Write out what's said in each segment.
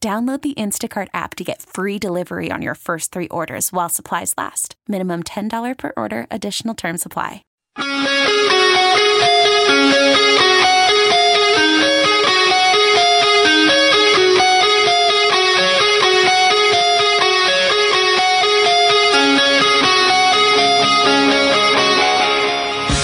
Download the Instacart app to get free delivery on your first three orders while supplies last. Minimum $10 per order, additional term supply.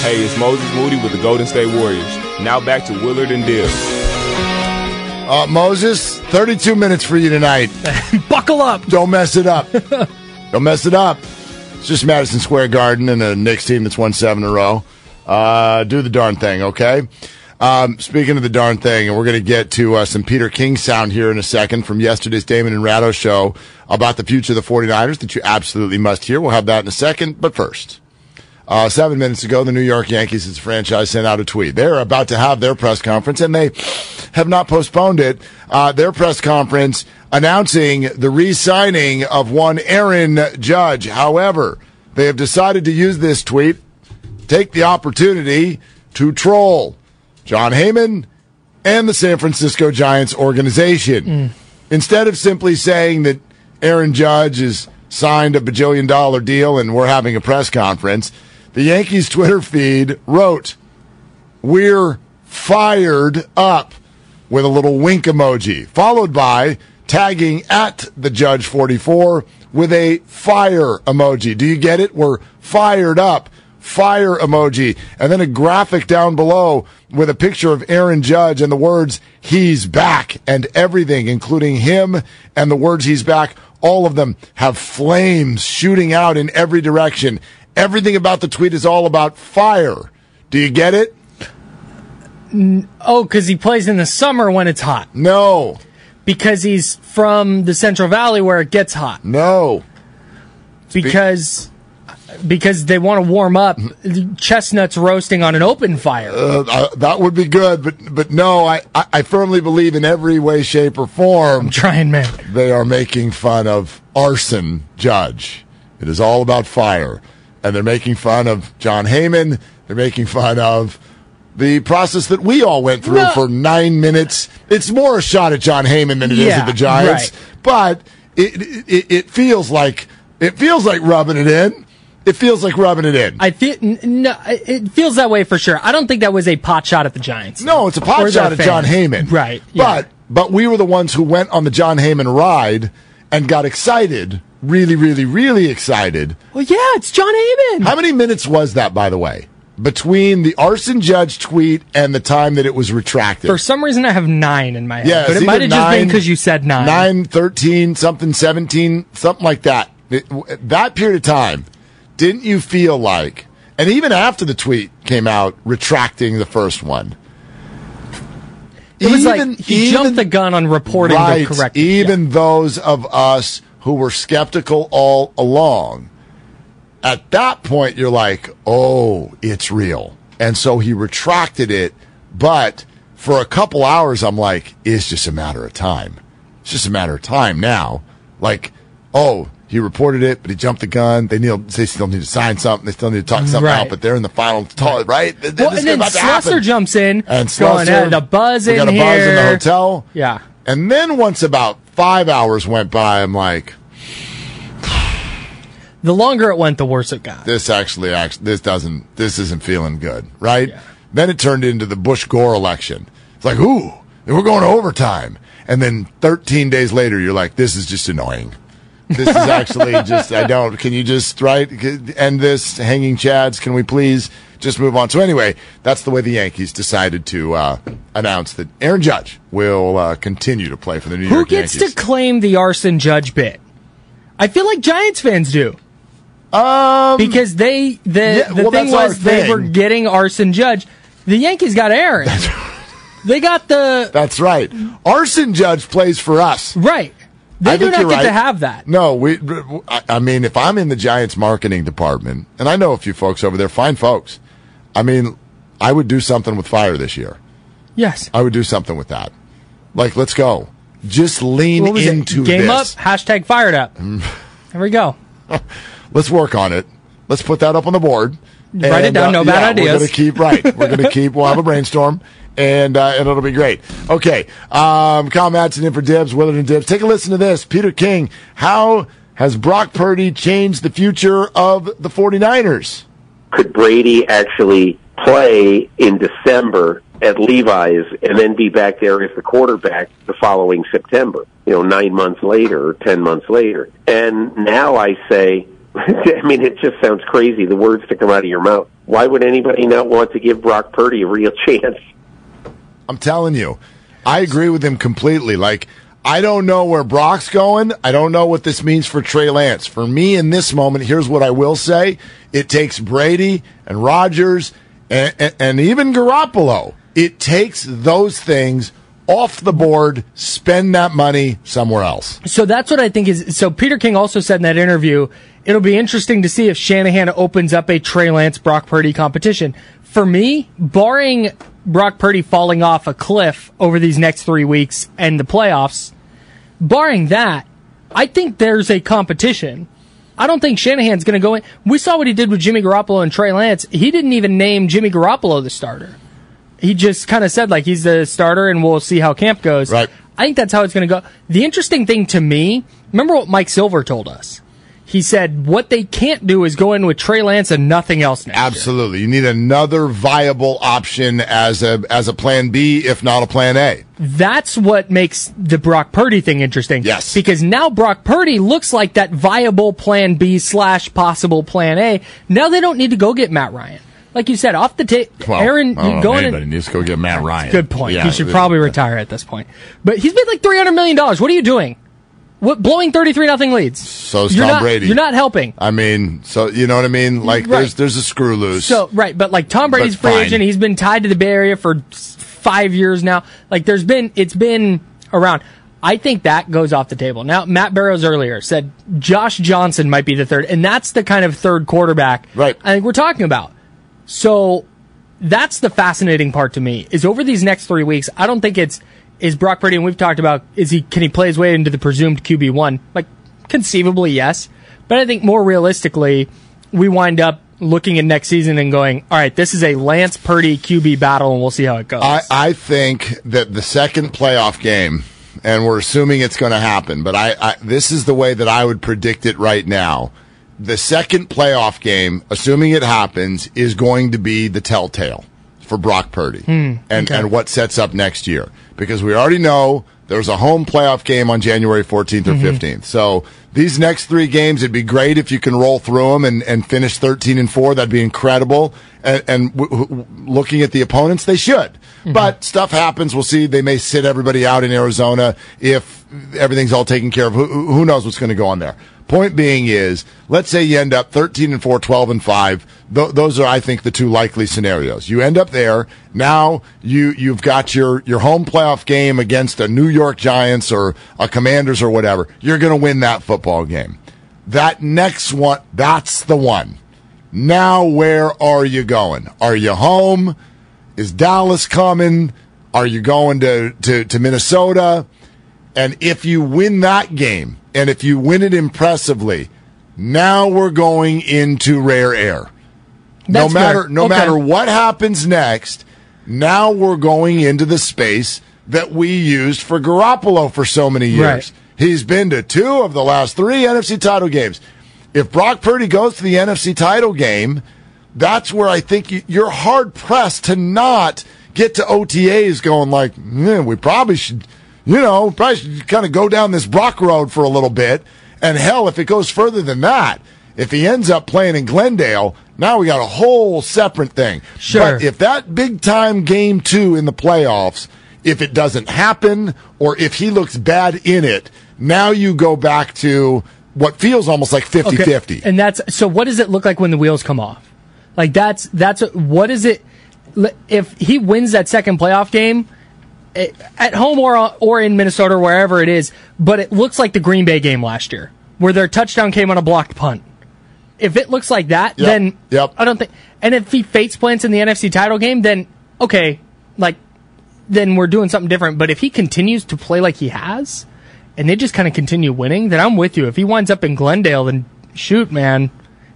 Hey, it's Moses Moody with the Golden State Warriors. Now back to Willard and Dibs. Uh, Moses, 32 minutes for you tonight. Buckle up. Don't mess it up. Don't mess it up. It's just Madison Square Garden and a Knicks team that's won seven in a row. Uh, do the darn thing, okay? Um, speaking of the darn thing, and we're going to get to uh, some Peter King sound here in a second from yesterday's Damon and Ratto show about the future of the 49ers that you absolutely must hear. We'll have that in a second. But first, uh, seven minutes ago, the New York Yankees, a franchise, sent out a tweet. They're about to have their press conference, and they have not postponed it. Uh, their press conference announcing the re-signing of one Aaron Judge. However, they have decided to use this tweet, take the opportunity to troll Jon Heyman and the San Francisco Giants organization. Instead of simply saying that Aaron Judge has signed a bajillion dollar deal and we're having a press conference, the Yankees Twitter feed wrote, We're fired up with a little wink emoji, followed by tagging at the Judge 44 with a fire emoji. Do you get it? We're fired up. Fire emoji. And then a graphic down below with a picture of Aaron Judge and the words, he's back and everything, including him and the words he's back. All of them have flames shooting out in every direction. Everything about the tweet is all about fire. Do you get it? Oh, because he plays in the summer when it's hot. No. Because he's from the Central Valley where it gets hot. No. Because because they want to warm up chestnuts roasting on an open fire. Uh, uh, that would be good, but but no, I, I, I firmly believe in every way, shape, or form. I'm trying, man. They are making fun of arson judge. It is all about fire, and they're making fun of Jon Heyman. They're making fun of the process that we all went through No. for nine minutes. It's more a shot at Jon Heyman than it is Yeah, at the Giants, right. but it, it it feels like it feels like rubbing it in. It feels like rubbing it in. I feel no, it feels that way for sure. I don't think that was a pot shot at the Giants. No, it's a pot shot at Jon. Heyman. Right. yeah. But but we were the ones who went on the Jon Heyman ride and got excited, really, really, really excited. well, yeah, it's Jon Heyman. How many minutes was that, by the way, between the arson judge tweet and the time that it was retracted? For some reason, I have nine in my head, yeah, but it might have just been because you said nine. nine, 13, something, 17, something like that. It- that period of time, didn't you feel like, and even after the tweet came out retracting the first one, It was like he jumped the gun on reporting right, the correct. Even those of us who were skeptical all along, at that point, you're like, oh, it's real. And so he retracted it. But for a couple hours, I'm like, it's just a matter of time. It's just a matter of time now like, oh, he reported it, but he jumped the gun. They need, they still need to sign something. They still need to talk something Right. out, but they're in the final, t- right? Well, and then. Slusser jumps in, and going, Slusser, "Hey, the buzz we in got a buzz in the hotel. Yeah. And then once about five hours went by, I'm like, The longer it went, the worse it got. this actually, actually this doesn't, this isn't feeling good, right? Then it turned into the Bush Gore election. It's like, ooh, we're going to overtime. And then 13 days later, you're like, this is just annoying. This is actually just, I don't, can you just, right, end this, hanging chads? Can we please just move on? So anyway, that's the way the Yankees decided to uh, announce that Aaron Judge will uh, continue to play for the New Who York Yankees. Who gets to claim the arson judge bit? I feel like Giants fans do. um, Because they the Yeah, the well, thing was they were getting arson judge. The Yankees got Aaron. they got the that's right. Arson Judge plays for us. right. They I do not get right. to have that. No, we. I I mean, if I'm in the Giants marketing department, and I know a few folks over there, fine folks. I mean, I would do something with fire this year. Yes. I would do something with that. Like, let's go. Just lean into it? Game this. up. Hashtag fired up. There we go. Let's work on it. Let's put that up on the board. Write it down, no bad yeah, We're going to keep right. We're going to keep. We'll have a brainstorm, and uh, and it'll be great. Okay, um, Kyle Madson in for Dibs, Willard and Dibs. Take a listen to this. Peter King. How has Brock Purdy changed the future of the 49ers? Could Brady actually play in December at Levi's and then be back there as the quarterback the following September? You know, nine months later or ten months later. And now I say, I mean, it just sounds crazy the words to come out of your mouth. Why would anybody not want to give Brock Purdy a real chance? I'm telling you, I agree with him completely. Like, I don't know where Brock's going. I don't know what this means for Trey Lance. For me in this moment, here's what I will say. It takes Brady and Rodgers and, and, and even Garoppolo. It takes those things off the board, spend that money somewhere else. So that's what I think is. So Peter King also said in that interview, it'll be interesting to see if Shanahan opens up a Trey Lance Brock Purdy competition. For me, barring Brock Purdy falling off a cliff over these next three weeks and the playoffs, barring that, I think there's a competition. I don't think Shanahan's going to go in. We saw what he did with Jimmy Garoppolo and Trey Lance. He didn't even name Jimmy Garoppolo the starter. He just kind of said like he's the starter and we'll see how camp goes. Right. I think that's how it's going to go. The interesting thing to me, remember what Mike Silver told us? He said what they can't do is go in with Trey Lance and nothing else next year. Absolutely. You need another viable option as a as a plan B, if not a plan A. That's what makes the Brock Purdy thing interesting. Yes. Because now Brock Purdy looks like that viable plan B slash possible plan A. Now they don't need to go get Matt Ryan. Like you said, off the tape, Aaron, I don't know if going anybody in. needs to go get Matt Ryan. Good point. Yeah, he should probably retire at this point. But he's made like three hundred million dollars. What are you doing? What blowing thirty three nothing leads? So Tom not, Brady. You're not helping. I mean, so you know what I mean? Like Right. there's there's a screw loose. So right, but like Tom Brady's free agent. He's been tied to the Bay Area for five years now. Like there's been it's been around. I think that goes off the table. Now Matt Barrows earlier said Josh Johnson might be the third, and that's the kind of third quarterback Right. I think we're talking about. So that's the fascinating part to me is over these next three weeks. I don't think it's is Brock Purdy, and we've talked about is he can he play his way into the presumed QB one? Like conceivably yes, but I think more realistically, we wind up looking at next season and going, all right, this is a Lance Purdy QB battle, and we'll see how it goes. I, I think that the second playoff game, and we're assuming it's going to happen, but I, I this is the way that I would predict it right now. The second playoff game, assuming it happens, is going to be the telltale for Brock Purdy hmm. and, and what sets up next year. Because we already know there's a home playoff game on January 14th or mm-hmm. 15th. So these next three games, it'd be great if you can roll through them and, and finish 13 and 4. That'd be incredible. And, and w- w- looking at the opponents, they should. Mm-hmm. But stuff happens. We'll see. They may sit everybody out in Arizona if everything's all taken care of. Who, who knows what's going to go on there? Point being is, let's say you end up 13 and 4, 12 and 5. Th- those are, I think, the two likely scenarios. You end up there. Now you, you've got your, your home playoff game against a New York Giants or a Commanders or whatever. You're going to win that football game. That next one, that's the one. Now where are you going? Are you home? Is Dallas coming? Are you going to, to, to Minnesota? And if you win that game, and if you win it impressively, now we're going into rare air. That's no matter fair. no Okay. matter what happens next, now we're going into the space that we used for Garoppolo for so many years. Right. He's been to two of the last three NFC title games. If Brock Purdy goes to the NFC title game, that's where I think you- you're hard pressed to not get to OTAs going like, "Hmm, we probably should, you know, probably should kind of go down this Brock road for a little bit. And hell, if it goes further than that, if he ends up playing in Glendale, now we got a whole separate thing. Sure. But if that big time game two in the playoffs, if it doesn't happen or if he looks bad in it, now you go back to what feels almost like 50 Okay. 50. And that's so. What does it look like when the wheels come off? Like that's that's what is it? If he wins that second playoff game at home or or in Minnesota or wherever it is, but it looks like the Green Bay game last year where their touchdown came on a blocked punt. If it looks like that, Yep. then Yep. I don't think. And if he fates plants in the NFC title game, then okay, like then we're doing something different. But if he continues to play like he has, and they just kind of continue winning, then I'm with you. If he winds up in Glendale, then shoot, man.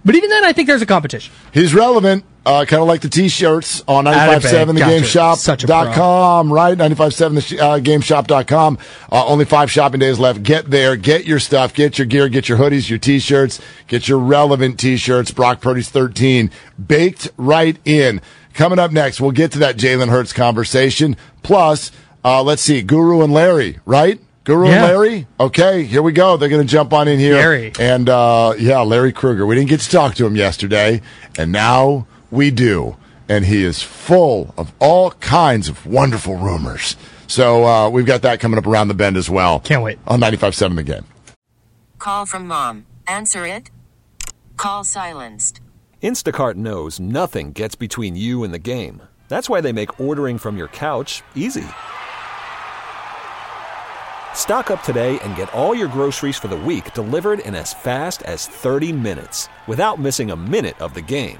But even then, I think there's a competition. He's relevant, uh, kind of like the T-shirts on Atta 957 Gotcha. Such a pro. thegameshop.com, right? 957 the uh, gameshop.com. Uh, only five shopping days left. Get there, get your stuff, get your gear, get your hoodies, your T-shirts, get your relevant T-shirts. Brock Purdy's 13, baked right in. Coming up next, we'll get to that Jalen Hurts conversation. Plus, uh, let's see, Guru and Larry, right? Guru and Larry? Okay, here we go. They're going to jump on in here. Larry. And uh, yeah, Larry Krueger. We didn't get to talk to him yesterday, and now we do. And he is full of all kinds of wonderful rumors. So uh, we've got that coming up around the bend as well. Can't wait. On 95.7 The Game. Call from mom. Answer it. Call silenced. Instacart knows nothing gets between you and the game. That's why they make ordering from your couch easy. Stock up today and get all your groceries for the week delivered in as fast as 30 minutes without missing a minute of the game.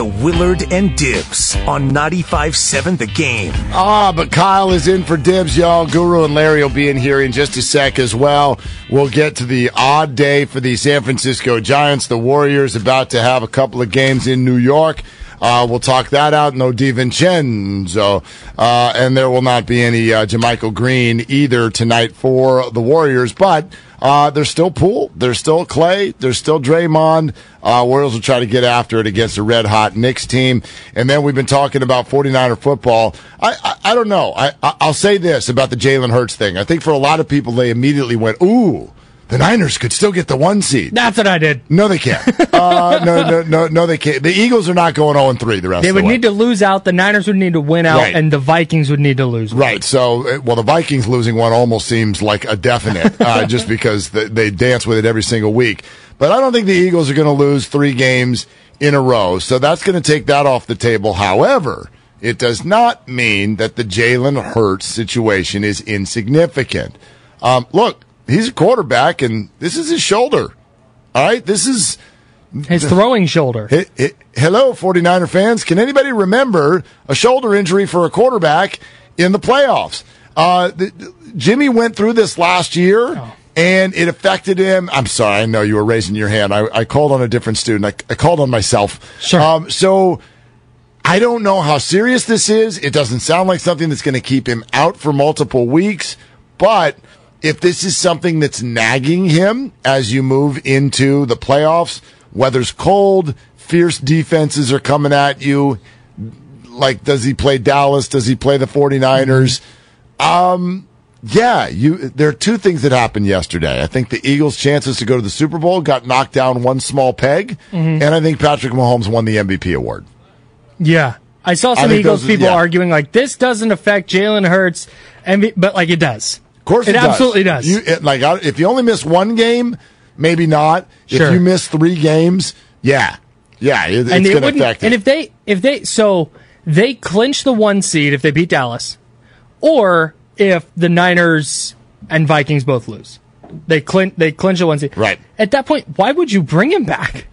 To Willard and Dibs on 95.7 The Game. Ah, but Kyle is in for dibs, y'all. Guru and Larry will be in here in just a sec as well. We'll get to the odd day for the San Francisco Giants. The Warriors about to have a couple of games in New York. Uh, we'll talk that out. No DiVincenzo. Uh, and there will not be any uh, JaMychal Green either tonight for the Warriors. But uh, there's still Poole. There's still Clay. There's still Draymond. Uh, Warriors will try to get after it against a red hot Knicks team. And then we've been talking about 49er football. I, I, I don't know. I, I, I'll say this about the Jalen Hurts thing. I think for a lot of people, they immediately went, ooh, the Niners could still get the one seed. That's what I did. No, they can't. uh, no, no, no, no, they can't. The Eagles are not going 0 3 the rest They would the need to lose out. The Niners would need to win out, Right. and the Vikings would need to lose. one. Right. So, uh, well, the Vikings losing one almost seems like a definite, uh, just because th- they dance with it every single week. But I don't think the Eagles are going to lose three games in a row. So that's going to take that off the table. However, it does not mean that the Jalen Hurts situation is insignificant. Um, look, he's a quarterback, and this is his shoulder. All right. This is His throwing shoulder. Hi- hi- Hello, 49er fans. Can anybody remember a shoulder injury for a quarterback in the playoffs? Uh, the, Jimmy went through this last year. And it affected him. I'm sorry. I know you were raising your hand. I, I called on a different student. I, I called on myself. Sure. Um, so I don't know how serious this is. It doesn't sound like something that's going to keep him out for multiple weeks. But if this is something that's nagging him as you move into the playoffs, weather's cold, fierce defenses are coming at you. Like, does he play Dallas? Does he play the 49ers? Um, yeah, you, there are two things that happened yesterday. I think the Eagles' chances to go to the Super Bowl got knocked down one small peg, Mhm. and I think Patrick Mahomes won the MVP award. Yeah. I saw some think Eagles those- people yeah. arguing like this doesn't affect Jalen Hurts, and but like it does. Of course, it, it absolutely does. You, it, like, I- if you only miss one game, maybe not. Sure. If you miss three games, yeah, yeah, it, and it's going to wouldn't- And if they if they so they clinch the one seed if they beat Dallas, or if the Niners and Vikings both lose, they clinch they clinch the one seed. Right. At that point, why would you bring him back?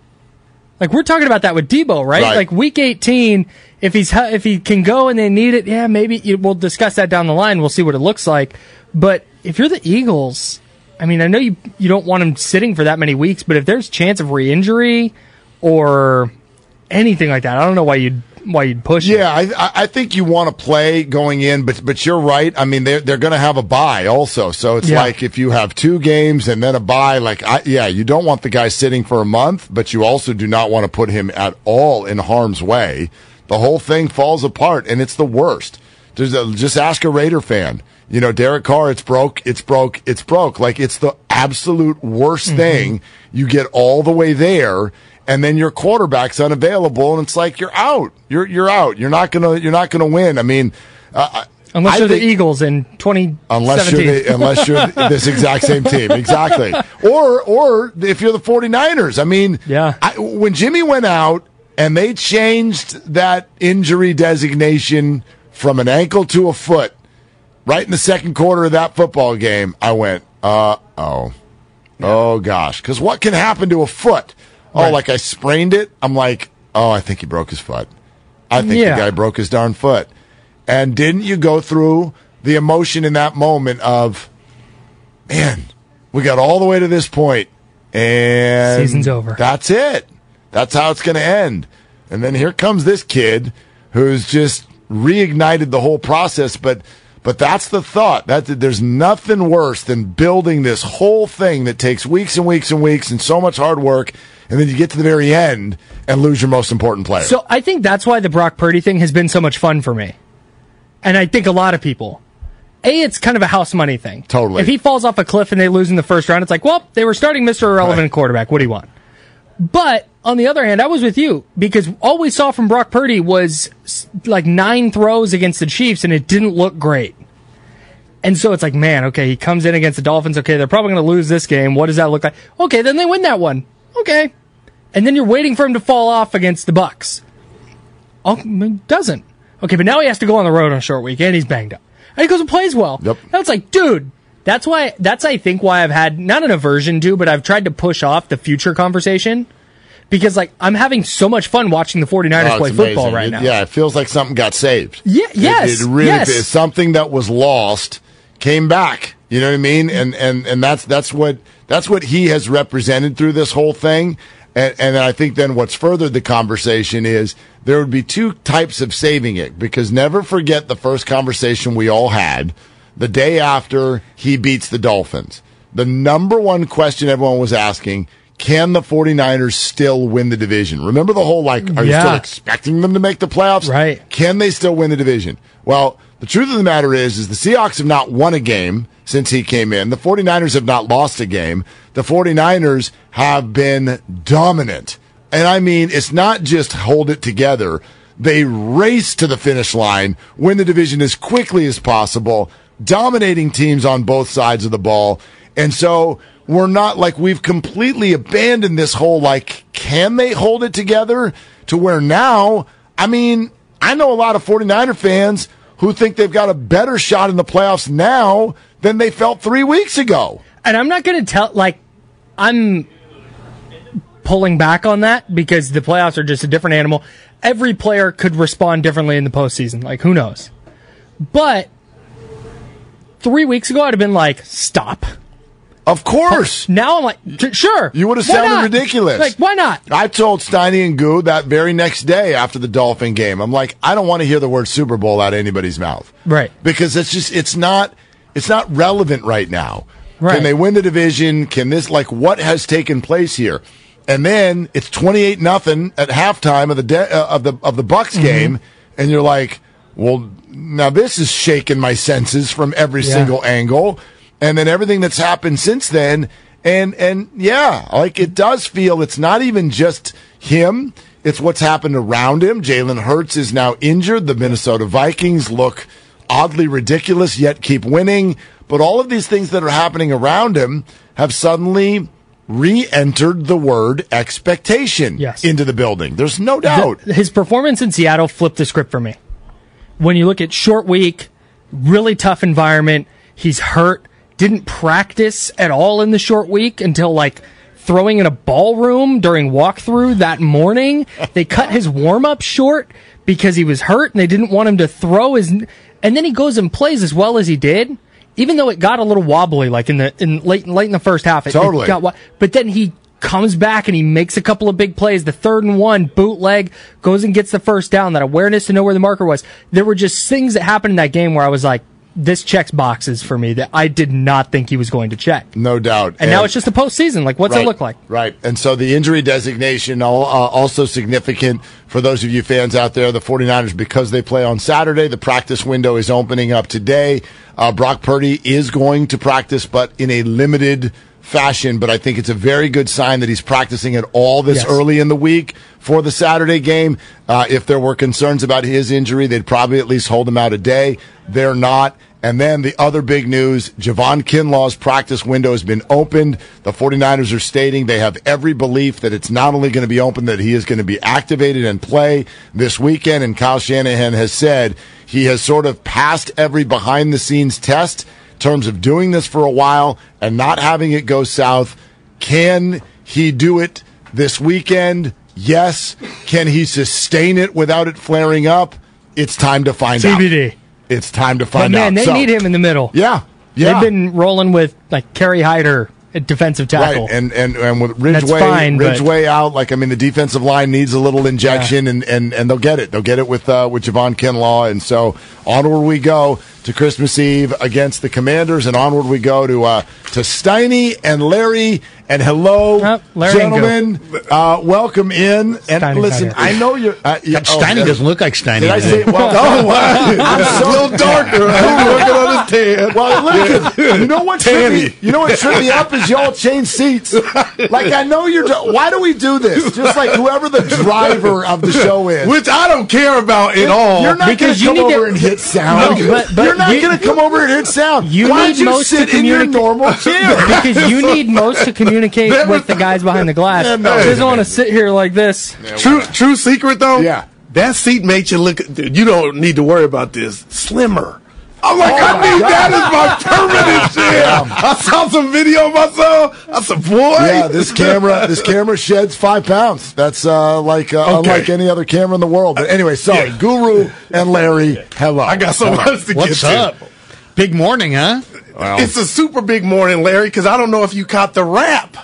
Like we're talking about that with Deebo, right? Right. Like week eighteen, if he's he- if he can go and they need it, yeah, maybe we'll discuss that down the line. We'll see what it looks like. But if you're the Eagles, I mean, I know you you don't want him sitting for that many weeks, but if there's chance of re-injury or anything like that, I don't know why you'd why you'd push it. Yeah, I, I- I think you want to play going in, but but you're right. I mean, they're they're going to have a bye also, so it's Yeah. like if you have two games and then a bye, like I, yeah, you don't want the guy sitting for a month, but you also do not want to put him at all in harm's way. The whole thing falls apart, and it's the worst. There's a, just ask a Raider fan. You know, Derek Carr, it's broke, it's broke, it's broke. Like it's the absolute worst thing. You get all the way there, and then your quarterback's unavailable, and it's like you're out. You're you're out. You're not gonna you're not gonna win. I mean, uh, Unless I you're think- the Eagles in 2017. Unless you're the, unless you're this exact same team, exactly. Or or if you're the 49ers, I mean, Yeah. I, when Jimmy went out and they changed that injury designation from an ankle to a foot, right in the second quarter of that football game, I went, uh oh, oh gosh, because what can happen to a foot? Oh, Right. like I sprained it. I'm like, oh, I think he broke his foot. I think Yeah. the guy broke his darn foot. And didn't you go through the emotion in that moment of, man, we got all the way to this point, and Season's over. That's it. That's how it's going to end. And then here comes this kid who's just reignited the whole process. But but that's the thought. That there's nothing worse than building this whole thing that takes weeks and weeks and weeks and so much hard work, and then you get to the very end and lose your most important player. So I think that's why the Brock Purdy thing has been so much fun for me. And I think a lot of people. A, it's kind of a house money thing. Totally. If he falls off a cliff and they lose in the first round, it's like, well, they were starting Mr. Irrelevant Right. quarterback. What do you want? But on the other hand, I was with you because all we saw from Brock Purdy was like nine throws against the Chiefs and it didn't look great. And so it's like, man, okay, he comes in against the Dolphins. Okay, they're probably going to lose this game. What does that look like? Okay, then they win that one. Okay. And then you're waiting for him to fall off against the Bucks. Oh, doesn't. Okay, but now he has to go on the road on a short week and he's banged up. And he goes and plays well. Yep. Now it's like, dude, that's why, that's I think why I've had not an aversion to, but I've tried to push off the future conversation because like I'm having so much fun watching the 49ers Oh, play it's football right It- now. Yeah, it feels like something got saved. Yeah, yes, It, really yes. is something that was lost came back. You know what I mean? And and and that's that's what that's what he has represented through this whole thing. And, and I think then what's furthered the conversation is there would be two types of saving it because never forget the first conversation we all had the day after he beats the Dolphins. The number one question everyone was asking can the 49ers still win the division? Remember the whole like, are you still expecting them to make the playoffs? Right. Can they still win the division? Well, the truth of the matter is, is the Seahawks have not won a game since he came in. The 49ers have not lost a game. The 49ers have been dominant. And I mean, it's not just hold it together. They race to the finish line, win the division as quickly as possible, dominating teams on both sides of the ball. And so we're not like we've completely abandoned this whole like, can they hold it together to where now, I mean, I know a lot of 49er fans who think they've got a better shot in the playoffs now than they felt three weeks ago. And I'm not going to tell, like, I'm pulling back on that because the playoffs are just a different animal. Every player could respond differently in the postseason. Like, who knows? But three weeks ago, I'd have been like, stop. Of course. Now I'm like, sure. You would have sounded ridiculous. Like, why not? I told Steiny and Goo that very next day after the Dolphin game. I'm like, I don't want to hear the word Super Bowl out of anybody's mouth. Right. Because it's just it's not it's not relevant right now. Right. Can they win the division? Can this like what has taken place here? And then it's 28 nothing at halftime of the de- uh, of the of the Bucks Mm-hmm. game and you're like, well, now this is shaking my senses from every Yeah. single angle. And then everything that's happened since then and and yeah, like it does feel it's not even just him. It's what's happened around him. Jalen Hurts is now injured. The Minnesota Vikings look oddly ridiculous, yet keep winning. But all of these things that are happening around him have suddenly re-entered the word expectation Yes. into the building. There's no doubt. The- his performance in Seattle flipped the script for me. When you look at short week, really tough environment, he's hurt, didn't practice at all in the short week until like throwing in a ballroom during walkthrough that morning. They cut his warm up short because he was hurt and they didn't want him to throw his, and then he goes and plays as well as he did. Even though it got a little wobbly, like in the in late late in the first half, it, it Totally. got wa- but then he comes back and he makes a couple of big plays. The third and one, bootleg, goes and gets the first down. That awareness to know where the marker was. There were just things that happened in that game where I was like, this checks boxes for me that I did not think he was going to check. No doubt. And, now it's just a postseason. Like, what's Right, it look like? Right. And so the injury designation uh, also significant for those of you fans out there. The 49ers, because they play on Saturday, the practice window is opening up today. Uh, Brock Purdy is going to practice, but in a limited fashion. But I think it's a very good sign that he's practicing at all this Yes. early in the week for the Saturday game. Uh, if there were concerns about his injury, they'd probably at least hold him out a day. They're not. And then the other big news, Javon Kinlaw's practice window has been opened. The 49ers are stating they have every belief that it's not only going to be open, that he is going to be activated and play this weekend. And Kyle Shanahan has said he has sort of passed every behind the scenes test in terms of doing this for a while and not having it go south. Can he do it this weekend? Yes. Can he sustain it without it flaring up? It's time to find out. TBD. It's time to But find man, out. they So- need him in the middle. Yeah, yeah. They've been rolling with like Kerry Hyder defensive tackle. Right, and and and with Ridgeway, fine, but- Ridgeway out. Like I mean, the defensive line needs a little injection, and, and and they'll get it. They'll get it with uh, with Javon Kinlaw, and so onward we go to Christmas Eve against the Commanders, and onward we go to uh, to Steiny and Larry. And hello, Larry gentlemen. Uh, welcome in. And Steiny's listen, not. I know you're. Uh, yeah, oh, Steiny yeah. doesn't look like Steiny. Did I say? Well, oh, wow. I'm so a little darker. Working on his tan. Well, look, you know what? tripped me- You know what tripped me up is y'all change seats. Like I know you're. Why do we do this? Just like whoever the driver of the show is. Which I don't care about at all. You're not going Because to you come need to- over and hit sound. No, but- but you're not you- going to come over and hit sound. You Why need don't you most to sit in your communicate- normal chair? because you need most to communicate with the guys behind the glass. Yeah, no. He doesn't want to sit here like this. True, true secret though. Yeah. that seat makes you look. You don't need to worry about this. Slimmer. I'm like, Oh I need God. that as my permanent chair. I saw some video of myself. I said, boy. Yeah, this camera, this camera sheds five pounds. That's uh, like uh, Okay. unlike any other camera in the world. But anyway, sorry, Guru and Larry. Hello. I got so much to What's get to. up? Big morning, huh? Well, It's a super big morning, Larry, because I don't know if you caught the rap.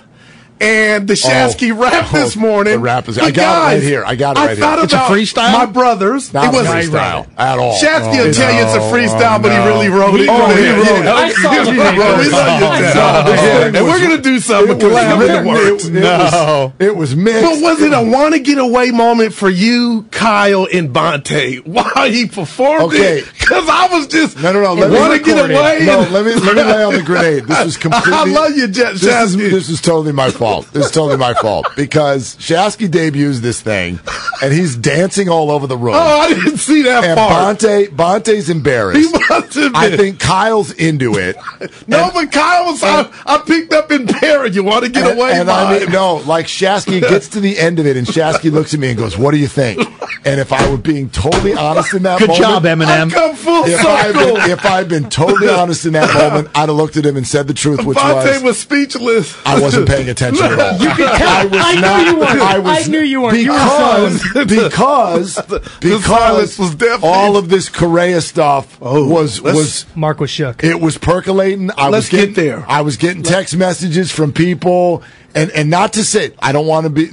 And the oh. Shasky rap oh, this morning. Oh, the rap is- I got it right guys, here. I got it right I here. thought It's a freestyle? My brothers. Not it was a freestyle at all. Shasky Oh, will tell you it's a freestyle, oh, but he really wrote it. Oh, he wrote it. I saw He the wrote it. We love you, I Dad. saw the. And we're gonna do something. It was collab in the mixed. works. It was- mixed. But was it a want to get away moment for you, Kyle, and Bonta while he performed Okay. it? Because I was just No, no, no. Want to get away. No, let me let me lay on the grenade. This was completely. I love you, Shasky. this is totally my fault. This is totally my fault because Shasky debuts this thing, and he's dancing all over the room. Oh, I didn't see that and part. Bonta, Bonta's embarrassed. He I think Kyle's into it. No, but Kyle was. I, I picked up in Parrot. You want to get and, away? and I mean, no, like Shasky gets to the end of it, and Shasky looks at me and goes, "What do you think?" And if I were being totally honest in that Good moment, job, Eminem. I've come full if I had circle. been, if I had been totally honest in that moment, I'd have looked at him and said the truth, which Bonta was, was speechless. I wasn't paying attention at all. You could tell. I was I knew not. you weren't. I, was, I knew you weren't. You were because because because silence was all of this Correa stuff oh, was was Mark was shook. it was percolating. I Let's was getting, get there. I was getting text messages from people, and and not to say I don't want to be.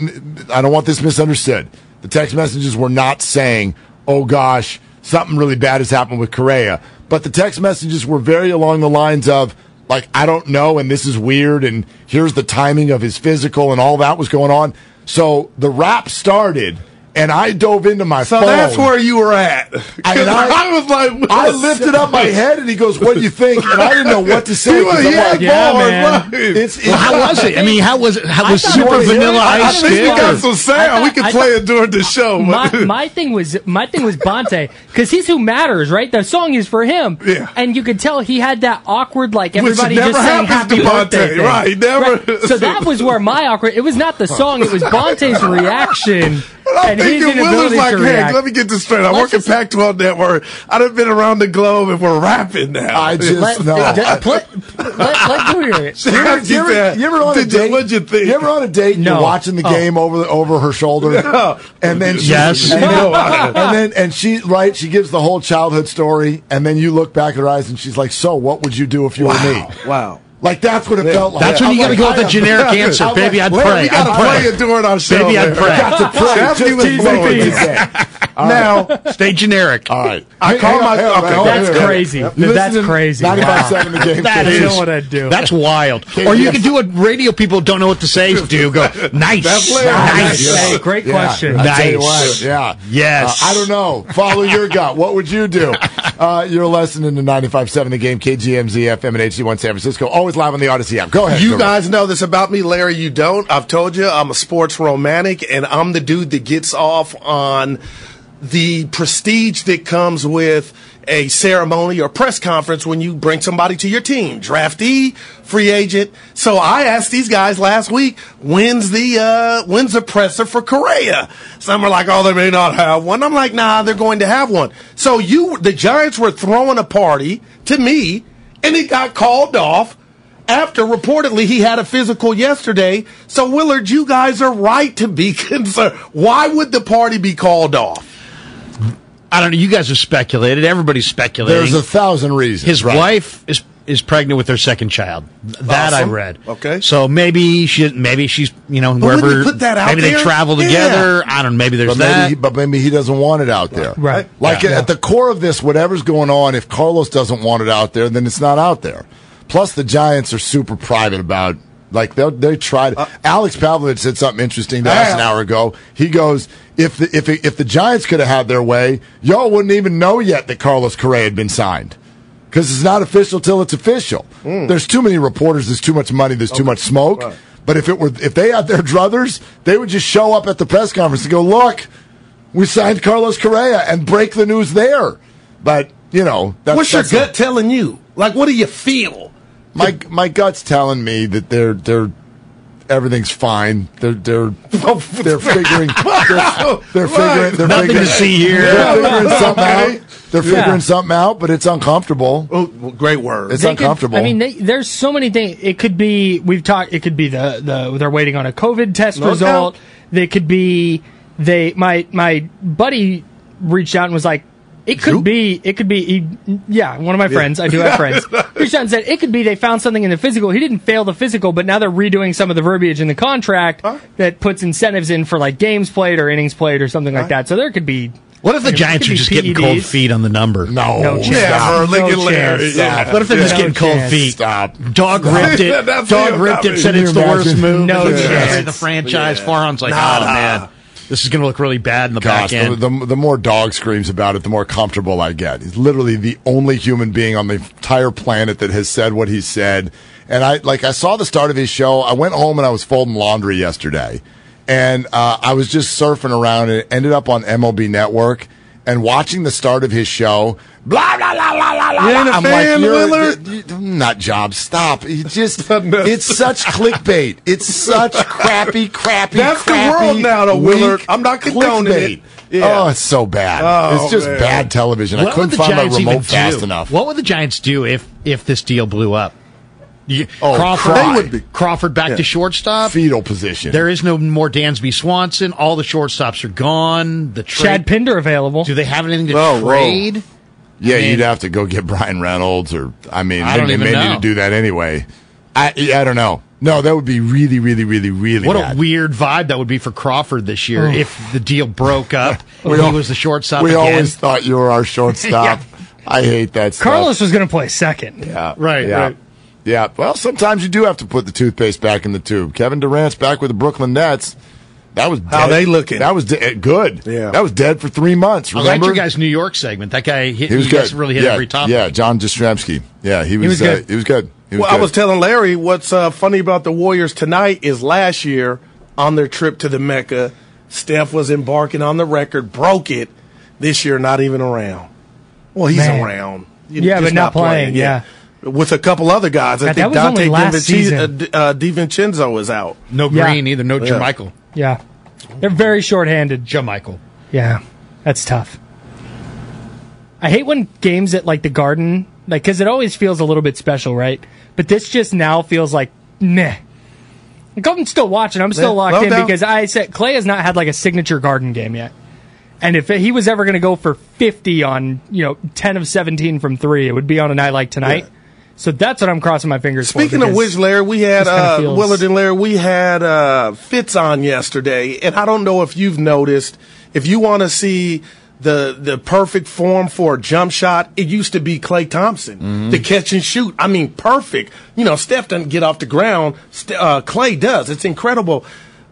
I don't want this misunderstood. The text messages were not saying, "Oh gosh, something really bad has happened with Correa," but the text messages were very along the lines of. Like I don't know, and this is weird, and here's the timing of his physical, and all that was going on. So the rap started, and I dove into my So phone. that's where you were at. 'Cause And I- I, was like, I lifted up my head and he goes, "What do you think?" And I didn't know what to say. Was- 'cause I'm he had like, Yeah, man. right? It's, it's Well, how was it? I mean, how was it? How was Super You wanna Vanilla it? I- I Ice think we good? got some sound. thought- we can play thought- it during the show. my, my thing was my thing was Bonta because he's who matters, right? The song is for him, Yeah. and you could tell he had that awkward, like everybody never just saying happy to Bonta, birthday, thing. right, never- So that was where my awkward. It was not the song; it was Bonta's reaction And I'm and his thinking Willer's inability like, to hey, let me get this straight. I Let's work at Pac-12 Network. I'd have been around the globe and we're rapping now. I just Let, no. let, let, let, let you hear it. You ever, you, ever, you ever on a date? what'd you think?" ever on a date? and No. You're watching the Oh. game over the, over her shoulder, and then she, Yes. and, then, and then and she right, she gives the whole childhood story, and then you look back at her eyes, and she's like, "So, what would you do if you were me?" Wow. Like that's what it felt like. That's when I'm you got to like, go with I the generic answer. I'm Baby, like, I'd Larry, pray. we got to I'd play pray. it during our show. Baby, I'd there. pray. Got to pray. Shasky just was to blowing see it. today. Now, Stay generic. All right. I call my- on, hang on, okay, hang on, That's crazy. That's listen to crazy. 95.7 the game. That I what I'd do. That's wild. Or you can do what radio people don't know what to say. Do go nice, That's Larry. nice. Great question. I tell you Nice. yeah. Yes. Uh, I don't know. Follow your gut. What would you do? Uh, you're listening to 95.7 The Game, KGMZ, FM, and HD1 San Francisco. Always live on the Audacy app. Go ahead. You guys know this about me, Larry. You don't. I've told you I'm a sports romantic, and I'm the dude that gets off on the prestige that comes with a ceremony or press conference when you bring somebody to your team, draftee, free agent. So I asked these guys last week, when's the uh, when's the presser for Correa? Some are like, oh, they may not have one. I'm like, nah, they're going to have one. So you, the Giants were throwing a party to me, and it got called off after reportedly he had a physical yesterday. So Willard, you guys are right to be concerned. Why would the party be called off? I don't know. You guys have speculated. Everybody's speculating. There's a thousand reasons. His right? wife is is pregnant with her second child. That Awesome. I read. Okay. So maybe she maybe she's you know But wherever put that out maybe they there? travel Yeah. together. I don't know. Maybe there's But that. maybe, he, but maybe he doesn't want it out there. Right. Like Yeah. at the core of this, whatever's going on, if Carlos doesn't want it out there, then it's not out there. Plus, the Giants are super private about. Like they they tried. Uh, Alex Pavlovic said something interesting to us an hour ago. He goes, "If the if if the Giants could have had their way, y'all wouldn't even know yet that Carlos Correa had been signed." Because it's not official till it's official. Hmm. There's too many reporters. There's too much money. There's too much smoke. Right. But if it were, if they had their druthers, they would just show up at the press conference and go, "Look, we signed Carlos Correa," and break the news there. But you know, that's, What's your that's gut telling you? Like, what do you feel? My my gut's telling me that they're they're everything's fine. They're they're they're figuring they're, they're figuring they're Nothing figuring, to see here. They're figuring something out. They're figuring Yeah. something out, but it's uncomfortable. Oh, well, great word. It's They could- uncomfortable. I mean, they, there's so many things. It could be we've talked. It could be the the they're waiting on a COVID test No result. doubt. They could be they. My my buddy reached out and was like, It could be. It could be. He, yeah, one of my friends. I do have friends. Krishan said it could be they found something in the physical. He didn't fail the physical, but now they're redoing some of the verbiage in the contract that puts incentives in for like games played or innings played or something like that. So there could be. What if the you know, Giants are just be getting cold feet on the number? No, No chance. Never. Look No at chance. Yeah. What if they're just No getting cold chance. feet? Stop. Dog ripped it. Dog ripped it. Said it's the worst move. No in the chance. history of the franchise. Yeah. Farhan's like, oh, Nah. oh man, this is going to look really bad in the Gosh, back the, end. the, the more dog screams about it, the more comfortable I get. He's literally the only human being on the entire planet that has said what he said. And I like I saw the start of his show. I went home and I was folding laundry yesterday, and uh, I was just surfing around and it ended up on MLB Network and watching the start of his show. Blah blah blah blah blah. blah. You ain't a I'm fan, like, you're, Willard? you- you- nut job. Stop. You just it's such clickbait. It's such crappy, crappy. That's the world now, though, weak Willard. I'm not condoning clickbait. it. Yeah. Oh, it's so bad. Oh, it's just man. bad television. I couldn't would the find my Giants remote fast do? enough. What would the Giants do if if this deal blew up? You, Oh, Crawford. They would be- Crawford back Yeah. to shortstop. Fetal position. There is no more Dansby Swanson. All the shortstops are gone. The trade. Chad Pinder available. do they have anything to Whoa, whoa. Trade? yeah, I mean- you'd have to go get Bryan Reynolds, or I mean, I maybe don't they even may need to do that anyway. I I don't know. No, that would be really, really, really, really What bad. a weird vibe that would be for Crawford this year if the deal broke up. We and he al- was the shortstop we again. always thought you were our shortstop. I hate that stuff. Carlos was going to play second. Yeah. Right, Yeah. right. Yeah. Well, sometimes you do have to put the toothpaste back in the tube. Kevin Durant's back with the Brooklyn Nets. That was How dead. they looking? That was de- good. Yeah. That was dead for three months. I liked Remember? your guys' New York segment. That guy hit. he was you good. really hit yeah, every topic. Yeah, John Jastremski. Yeah, he was. was uh, good. he was good. He was Well, I was telling Larry what's uh, funny about the Warriors tonight is last year on their trip to the Mecca, Steph was embarking on the record, broke it. This year, not even around. Well, he's Man. around. You- Yeah, just but not playing, yeah. With a couple other guys. I God, think was Donte only last DiVinci- season. uh, uh, DiVincenzo is out. No Yeah. Green either. No Yeah. JaMychal. Yeah. They're very short-handed. JaMychal. Yeah, that's tough. I hate when games at like the Garden, like because it always feels a little bit special, right? But this just now feels like meh. Like I'm still watching. I'm still Yeah, locked in doubt. because I said Klay has not had like a signature Garden game yet. And if he was ever going to go for 50 on, you know, 10 of 17 from three, it would be on a night like tonight. So that's what I'm crossing my fingers for. Speaking of which, Larry, we had uh, feels- Willard and Larry. We had uh, Fitz on yesterday, and I don't know if you've noticed. If you want to see the the perfect form for a jump shot, it used to be Klay Thompson, Mm-hmm. the catch and shoot. I mean, perfect. You know, Steph doesn't get off the ground. St- uh, Klay does. It's incredible.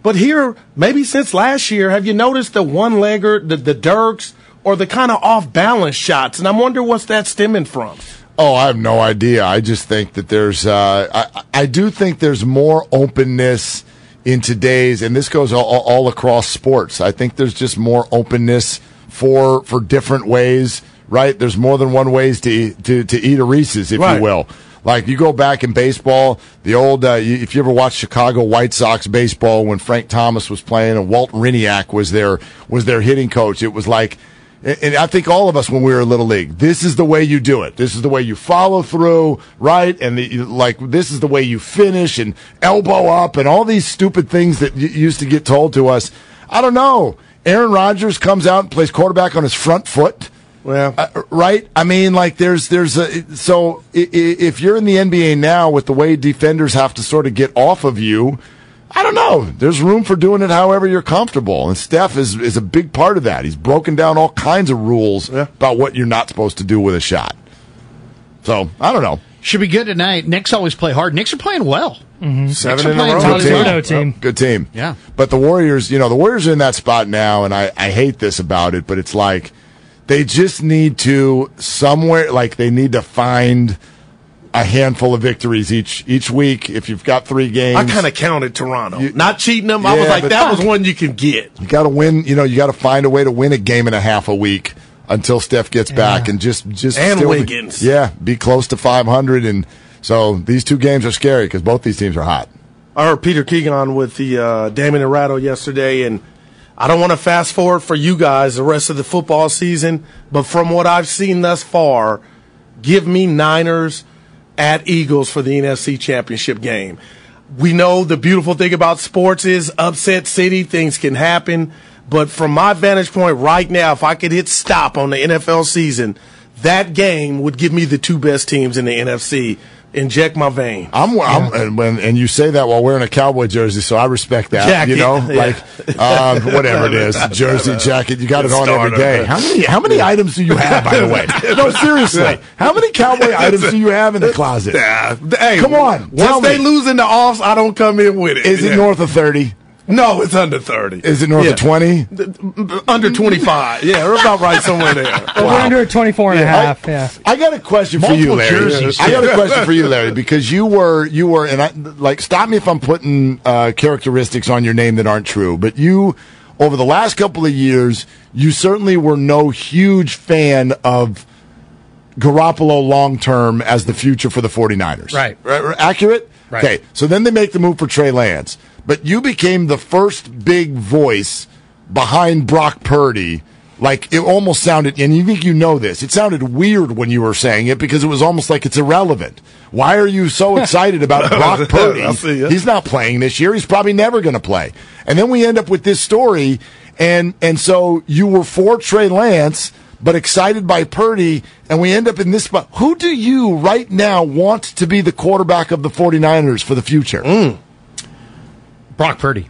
But here, maybe since last year, have you noticed the one legger, the the Dirks, or the kind of off balance shots? And I'm wondering what's that stemming from. Oh, I have no idea. I just think that there's, uh, I, I do think there's more openness in today's, and this goes all, all across sports. I think there's just more openness for for different ways. Right? There's more than one ways to eat, to to eat a Reese's, if Right. you will. Like you go back in baseball, the old uh, you, if you ever watched Chicago White Sox baseball when Frank Thomas was playing and Walt Hriniak was their was their hitting coach, it was like and I think all of us when we were little league, this is the way you do it. This is the way you follow through, right? And the, like this is the way you finish and elbow up and all these stupid things that y- used to get told to us. I don't know. Aaron Rodgers comes out and plays quarterback on his front foot. Well, Uh, right? I mean, like there's there's a so if you're in the NBA now with the way defenders have to sort of get off of you, I don't know. There's room for doing it however you're comfortable, and Steph is is a big part of that. He's broken down all kinds of rules about what you're not supposed to do with a shot. So I don't know. Should be good tonight. Knicks always play hard. Knicks are playing well. Mm-hmm. Seven Knicks are in a playing row. really Good team. well. team. Good team. Yeah. But the Warriors, you know, the Warriors are in that spot now, and I, I hate this about it, but it's like they just need to somewhere, like they need to find a handful of victories each each week. If you've got three games, I kind of counted Toronto, not cheating them. I was like, that was one you can get. you got to win. You know, you got to find a way to win a game and a half a week until Steph gets back, and just just And still be- yeah, be close to 500. And so these two games are scary because both these teams are hot. I heard Peter Keegan with the uh, Damon and Ratto yesterday, and I don't want to fast forward for you guys the rest of the football season, but from what I've seen thus far, give me Niners at Eagles for the NFC Championship game. We know the beautiful thing about sports is upset city, things can happen, But from my vantage point right now, if I could hit stop on the NFL season, that game would give me the two best teams in the NFC. Inject my vein. I'm, I'm and, when, and you say that while wearing a cowboy jersey, so I respect that. Jacket, you know, yeah. like um, whatever it is, jersey, jacket, you got it on every day. How many how many items do you have, by the way? No, seriously, how many cowboy items do you have in the closet? Yeah. Hey, Come on, Once they me. lose in the offs, I don't come in with it. Is it Yeah. north of thirty? No, it's under 30. Is it north Yeah. of twenty? Under 25. Yeah, we're about right somewhere there. Over under 24 and a half. Yeah. I got a question for you, Larry. jerseys, I got a question for you, Larry, because you were you were and I like stop me if I'm putting uh, characteristics on your name that aren't true, but you over the last couple of years, you certainly were no huge fan of Garoppolo long term as the future for the 49ers. Right. right accurate? Right. Okay. So then they make the move for Trey Lance. But you became the first big voice behind Brock Purdy. Like it almost sounded, and you think you know this. It sounded weird when you were saying it because it was almost like it's irrelevant. Why are you so excited about Brock Purdy? I see ya. He's not playing this year. He's probably never going to play. And then we end up with this story, and and so you were for Trey Lance, but excited by Purdy, and we end up in this spot. Who do you right now want to be the quarterback of the 49ers for the future? Mm. Brock Purdy.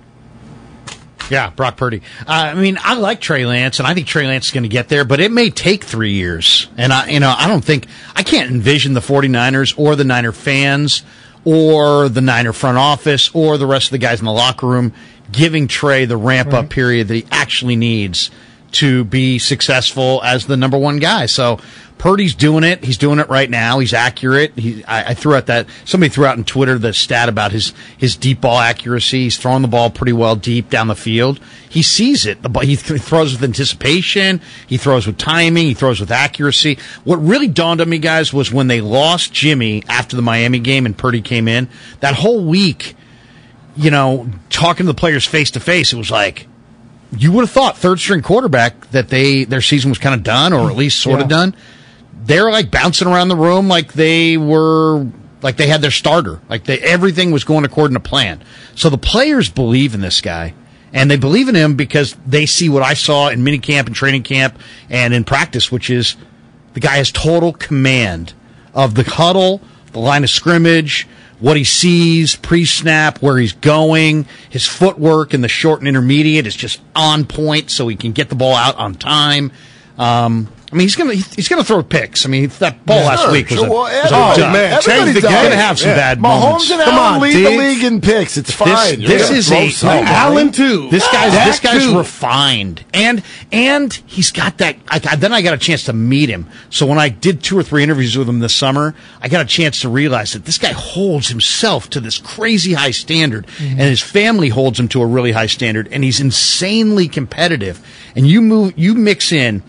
Yeah, Brock Purdy. Uh, I mean, I like Trey Lance, and I think Trey Lance is going to get there, but it may take three years. And I, you know, I don't think I can't envision the 49ers or the Niner fans or the Niner front office or the rest of the guys in the locker room giving Trey the ramp up period that he actually needs to be successful as the number one guy. So Purdy's doing it. He's doing it right now. He's accurate. He, I, I threw out that somebody threw out on Twitter the stat about his his deep ball accuracy. He's throwing the ball pretty well deep down the field. He sees it. The ball, he th- throws with anticipation. He throws with timing. He throws with accuracy. What really dawned on me, guys, was when they lost Jimmy after the Miami game and Purdy came in. That whole week, you know, talking to the players face to face, it was like you would have thought third string quarterback that they their season was kind of done or at least sort of Yeah. done. They're like bouncing around the room like they were like they had their starter. Like they everything was going according to plan. So the players believe in this guy. And they believe in him because they see what I saw in minicamp and training camp and in practice, which is the guy has total command of the huddle, the line of scrimmage, what he sees pre-snap, where he's going, his footwork in the short and intermediate is just on point, so he can get the ball out on time. Um, I mean, he's gonna he's gonna throw picks. I mean, that ball last Sure, week was sure. a, Well, was a oh, dump. man, Everybody change the does. game. Gonna have some Yeah. bad Mahomes moments. and Come Allen on, lead the league in picks. It's fine. this You're is throw a- some. Allen too. This guy's Dak this guy's too. refined, and and he's got that. I, I- then I got a chance to meet him. So when I did two or three interviews with him this summer, I got a chance to realize that this guy holds himself to this crazy high standard, mm-hmm. and his family holds him to a really high standard, and he's insanely competitive. And you move, you mix in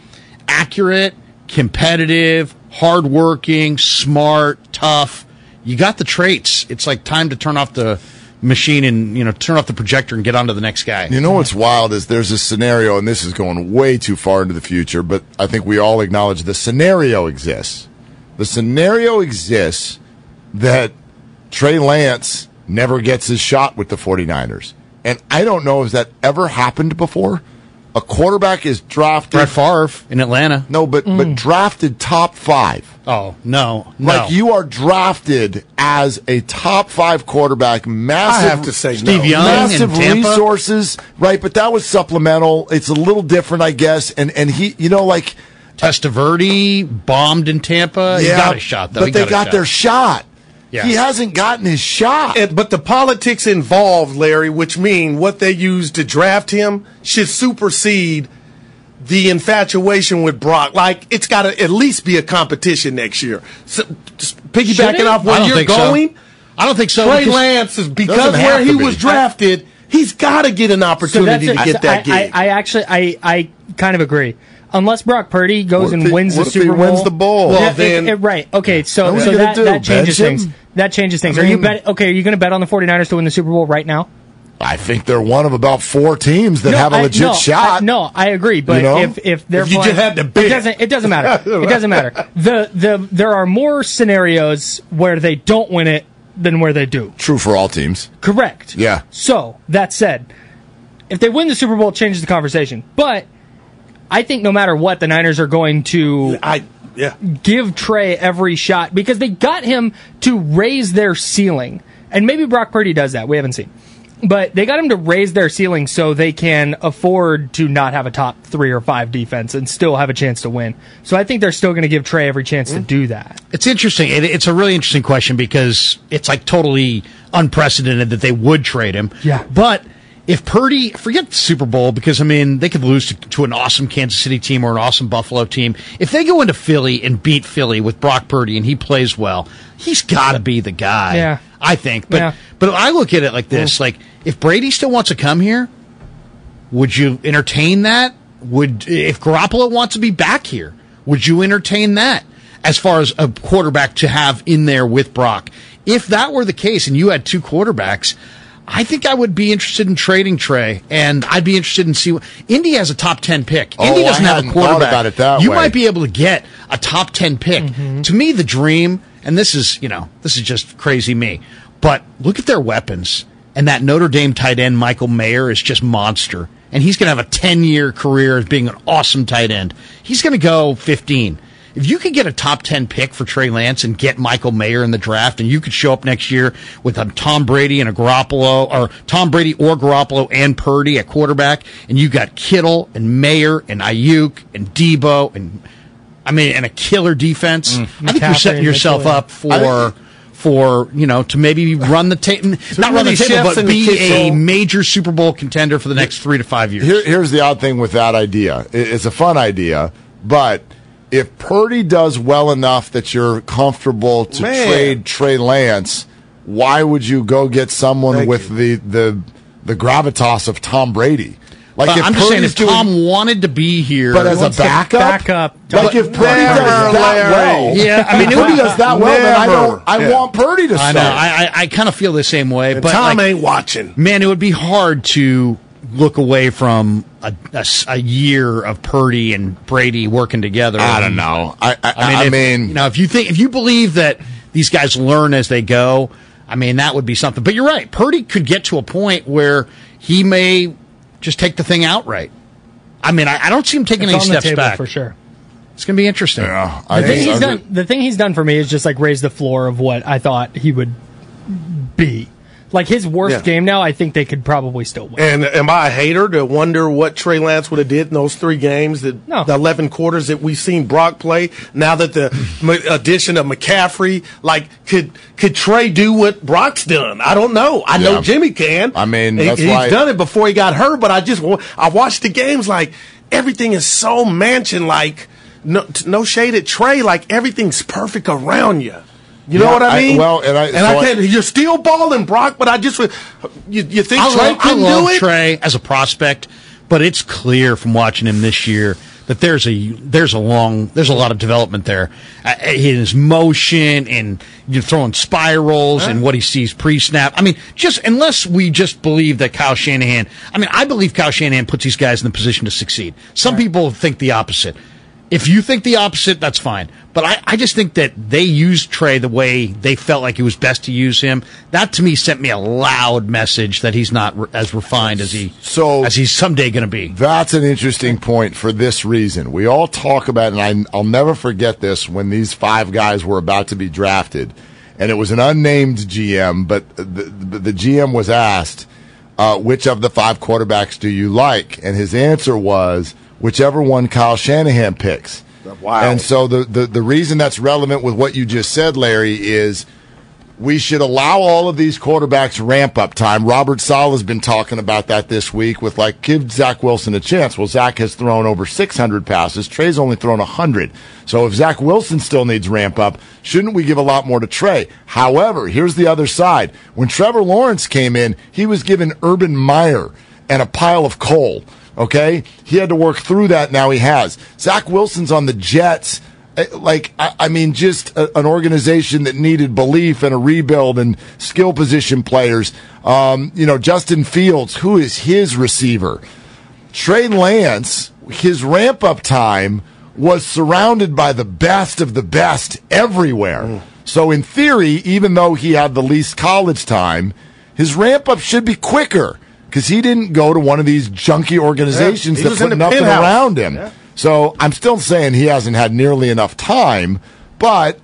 accurate, competitive, hardworking, smart, tough. You got the traits. It's like time to turn off the machine and you know turn off the projector and get on to the next guy. You know what's wild is there's a scenario, and this is going way too far into the future, but I think we all acknowledge the scenario exists. The scenario exists that Trey Lance never gets his shot with the 49ers. And I don't know if that ever happened before. A quarterback is drafted. Brett Favre in Atlanta. No, but but mm. drafted top five. Oh no, no. Like you are drafted as a top five quarterback, massive. I have to say Steve no. Young massive in Tampa. resources, right? But that was supplemental. It's a little different, I guess. And and he, you know, like Testaverde bombed in Tampa. he got a shot though. but He they a got shot. their shot. Yeah. He hasn't gotten his shot. And- but the politics involved, Larry, which mean what they used to draft him should supersede the infatuation with Brock. Like it's got to at least be a competition next year. So, just piggybacking off I where you're think so. going, I don't think so. Trey because- Lance is because where he be. was drafted. He's got to get an opportunity that's to it. get that I, gig. I, I actually, I, I kind of agree. Unless Brock Purdy goes and he- wins what the if he Super Bowl, wins the bowl? Well, Yeah, then- it- right? Okay, so What so that, that changes bench him? things. That changes things. I are you bet? Okay, are you going to bet on the 49ers to win the Super Bowl right now? I think they're one of about four teams that No, have a I- legit no, shot. I, no, I agree. But You know? if if they're If you playing- just had to it doesn't it doesn't matter. It doesn't matter. The the there are more scenarios where they don't win it than where they do. True for all teams. Correct. Yeah. So that said, if they win the Super Bowl, it changes the conversation. But I think no matter what, the Niners are going to I yeah. give Trey every shot because they got him to raise their ceiling. And maybe Brock Purdy does that. We haven't seen. But they got him to raise their ceiling so they can afford to not have a top three or five defense and still have a chance to win. So I think they're still going to give Trey every chance to mm-hmm. do that. It's interesting. It, it's a really interesting question because it's like totally unprecedented that they would trade him. Yeah. But if Purdy, forget the Super Bowl because I mean they could lose to, to an awesome Kansas City team or an awesome Buffalo team. If they go into Philly and beat Philly with Brock Purdy and he plays well, he's got to be the guy. Yeah. I think. But Yeah. but I look at it like this: mm. like if Brady still wants to come here, would you entertain that? Would if Garoppolo wants to be back here, would you entertain that? As far as a quarterback to have in there with Brock, if that were the case, and you had two quarterbacks, I think I would be interested in trading Trey, and I'd be interested in see. What, Indy has a top ten pick. Oh, Indy I doesn't have a quarterback. about it that you way. might be able to get a top ten pick. Mm-hmm. To me, the dream, and this is you know this is just crazy me, but look at their weapons. And that Notre Dame tight end, Michael Mayer, is just monster. And he's going to have a 10 year career as being an awesome tight end. He's going to go 15. If you could get a top 10 pick for Trey Lance and get Michael Mayer in the draft, and you could show up next year with a Tom Brady and a Garoppolo, or Tom Brady or Garoppolo and Purdy at quarterback, and you got Kittle and Mayer and Aiyuk and Deebo and, I mean, and a killer defense, I think you're setting yourself up for. For you know to maybe run the table, not run the many table, but be a major Super Bowl contender for the next three to five years. Here, here's the odd thing with that idea. It's a fun idea, but if Purdy does well enough that you're comfortable to Man. trade Trey Lance, why would you go get someone Thank with the, the the gravitas of Tom Brady? Like But if I'm just saying, if doing- Tom wanted to be here, but as a wants to backup, back like if Purdy Never, does that Larry. well, Yeah, I mean, if it would Purdy be- does that well, then I don't. I Yeah. want Purdy to I know, I, I, I kind of feel the same way. And but Tom like, ain't watching. man, it would be hard to look away from a a year of Purdy and Brady working together. I don't know. I I, I mean, I if, mean you know, if you think if you believe that these guys learn as they go, I mean, that would be something. But you're right. Purdy could get to a point where he may just take the thing outright. I mean, I, I don't see him taking It's any on the steps table back. for sure. It's going to be interesting. yeah, I The thing he's done. The thing he's done for me is just like raise the floor of what I thought he would be. Like his worst Yeah. game now, I think they could probably still win. And am I a hater to wonder what Trey Lance would have did in those three games, the, No. the eleven quarters that we've seen Brock play? Now that the addition of McCaffrey, like, could could Trey do what Brock's done? I don't know. I know Jimmy can. I mean, He- that's he's why- done it before he got hurt. But I just wa- I watched the games like everything is so mansion like. No, t- no shade at Trey. Like everything's perfect around you. You know Yeah, what I I- mean? well, and I- and so I I- can't. You're still balling, Brock. But I just you, you think I Trey love, I do it? Trey as a prospect, but it's clear from watching him this year that there's a there's a long there's a lot of development there uh, in his motion and you're throwing spirals and what he sees pre-snap. I mean, just unless we just believe that Kyle Shanahan. I mean, I believe Kyle Shanahan puts these guys in the position to succeed. Some people think the opposite. If you think the opposite, that's fine. But I, I just think that they used Trey the way they felt like it was best to use him. That to me sent me a loud message that he's not re- as refined as he So- as he's someday going to be. That's an interesting point for this reason. We all talk about, and I, I'll never forget this when these five guys were about to be drafted, and it was an unnamed GM, but the, the, the GM was asked, uh, which of the five quarterbacks do you like? And his answer was, whichever one Kyle Shanahan picks. Wow. And so the, the, the reason that's relevant with what you just said, Larry, is we should allow all of these quarterbacks ramp up time. Robert Saleh has been talking about that this week with like give Zach Wilson a chance. Well, Zach has thrown over 600 passes. Trey's only thrown 100. So if Zach Wilson still needs ramp up, shouldn't we give a lot more to Trey? However, here's the other side. When Trevor Lawrence came in, he was given Urban Meyer and a pile of coal. Okay, he had to work through that. Now he has. Zach Wilson's on the Jets. Eh, Like I, I mean, just a, an organization that needed belief and a rebuild and skill position players. Um, you know, Justin Fields, who is his receiver? Trey Lance, his ramp up time was surrounded by the best of the best everywhere. So in theory, even though he had the least college time, his ramp up should be quicker because he didn't go to one of these junky organizations Yeah, that put nothing penthouse. around him. Yeah. So I'm still saying he hasn't had nearly enough time, but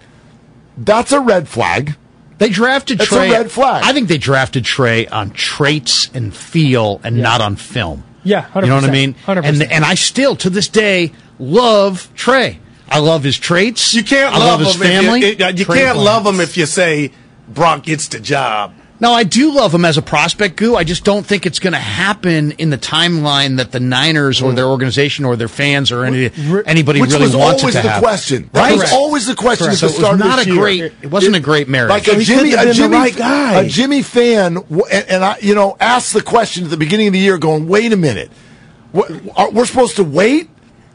that's a red flag. They drafted It's a Trey. red flag. I think they drafted Trey on traits and feel and not on film. Yeah, 100%. You know what I mean? 100%. And and I still to this day love Trey. I love his traits. You can't I love, his him family. If you, uh, you can't Lance. love him if you say Brock gets the job. No, I do love him as a prospect, Goo. I just don't think it's going to happen in the timeline that the Niners or their mm. organization or their fans or any, anybody Which really wants it to the happen. question. That Right? was always the question Correct. at the So it was start of not a year. great- it wasn't a great marriage. Like a Jimmy, a Jimmy, right guy. a Jimmy fan, and, and I, you know, asked the question at the beginning of the year, going, "Wait a minute, we're supposed to wait?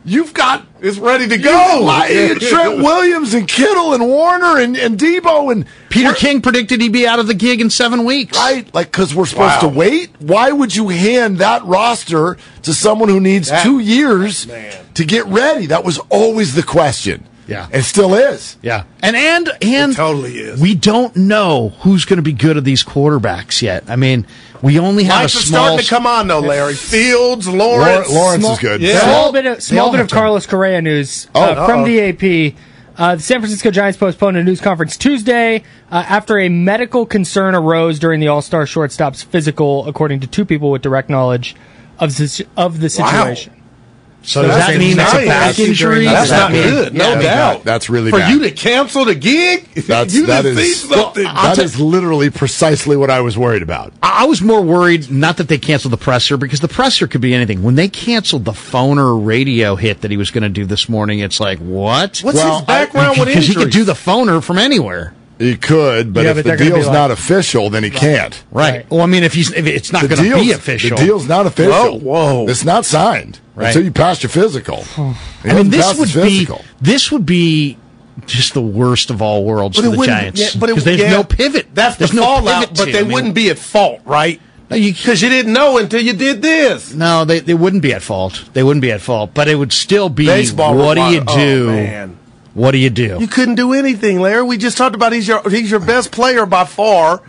You've got It's ready to go. got Trent Williams and Kittle and Warner and, and Deebo and Peter King predicted he'd be out of the gig in seven weeks. Right, like because we're supposed Wow. to wait. Why would you hand that roster to someone who needs That- two years Man. to get ready? That was always the question. Yeah. it still is. Yeah, and and and It totally is. We don't know who's going to be good at these quarterbacks yet. I mean, we only have Lights a are small. starting to come on though, Larry. Fields, Lawrence, Lawrence. Lawrence Small- is good. Yeah. Small bit of small Small bit of. Carlos Correa news Oh, uh, from uh-oh. the AP. Uh, the San Francisco Giants postponed a news conference Tuesday uh, after a medical concern arose during the All Star shortstop's physical, according to two people with direct knowledge of the, of the situation. So does that That's mean it's a back injury? That's Does that not good. No Yeah, doubt. that's really for bad. you to cancel the gig. That's you that done is seen something. that is literally precisely what I was worried about. I I was more worried not that they canceled the presser because the presser could be anything. When they canceled the phone or radio hit that he was going to do this morning, it's like what? What's Well, his background with Because he could do the phoner from anywhere. He could, but Yeah, if but the they're gonna be deal's like- not official, then he can't. Right. Right. Well, I mean, if he's if it's not going to be official, The deal's not official. Whoa, whoa. It's not signed Right. until you pass your physical. I mean, this would be this would be just the worst of all worlds But for the wouldn't- Giants yeah, but it- because there's yeah, no pivot. That's there's the no fallout, pivot but to- they I mean, wouldn't be at fault, right? No, you- Because you didn't know until you did this. No, they, they wouldn't be at fault. They wouldn't be at fault, but it would still be. Baseball what do you do? Oh, man. What do you do? You couldn't do anything, Larry. We just talked about he's your he's your best player by far.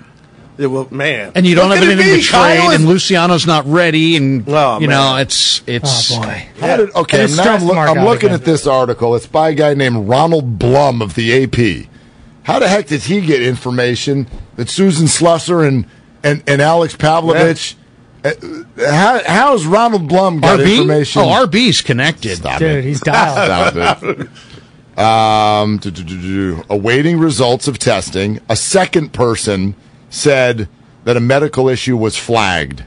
It, well, man, and you don't Look have anything to trade, is- and Luciano's not ready, and Oh, you man. know it's it's. Oh boy. How did, okay, And it's now I'm, look- I'm looking again. at this article. It's by a guy named Ronald Blum of the AP. How the heck did he get information that Susan Slusser and, and, and Alex Pavlovic? uh, How, how has Ronald Blum got RB? information? Oh, RB's connected. Stop Dude, it. he's dialed. Stop it. Um, do, do, do, do. awaiting results of testing. A second person said that a medical issue was flagged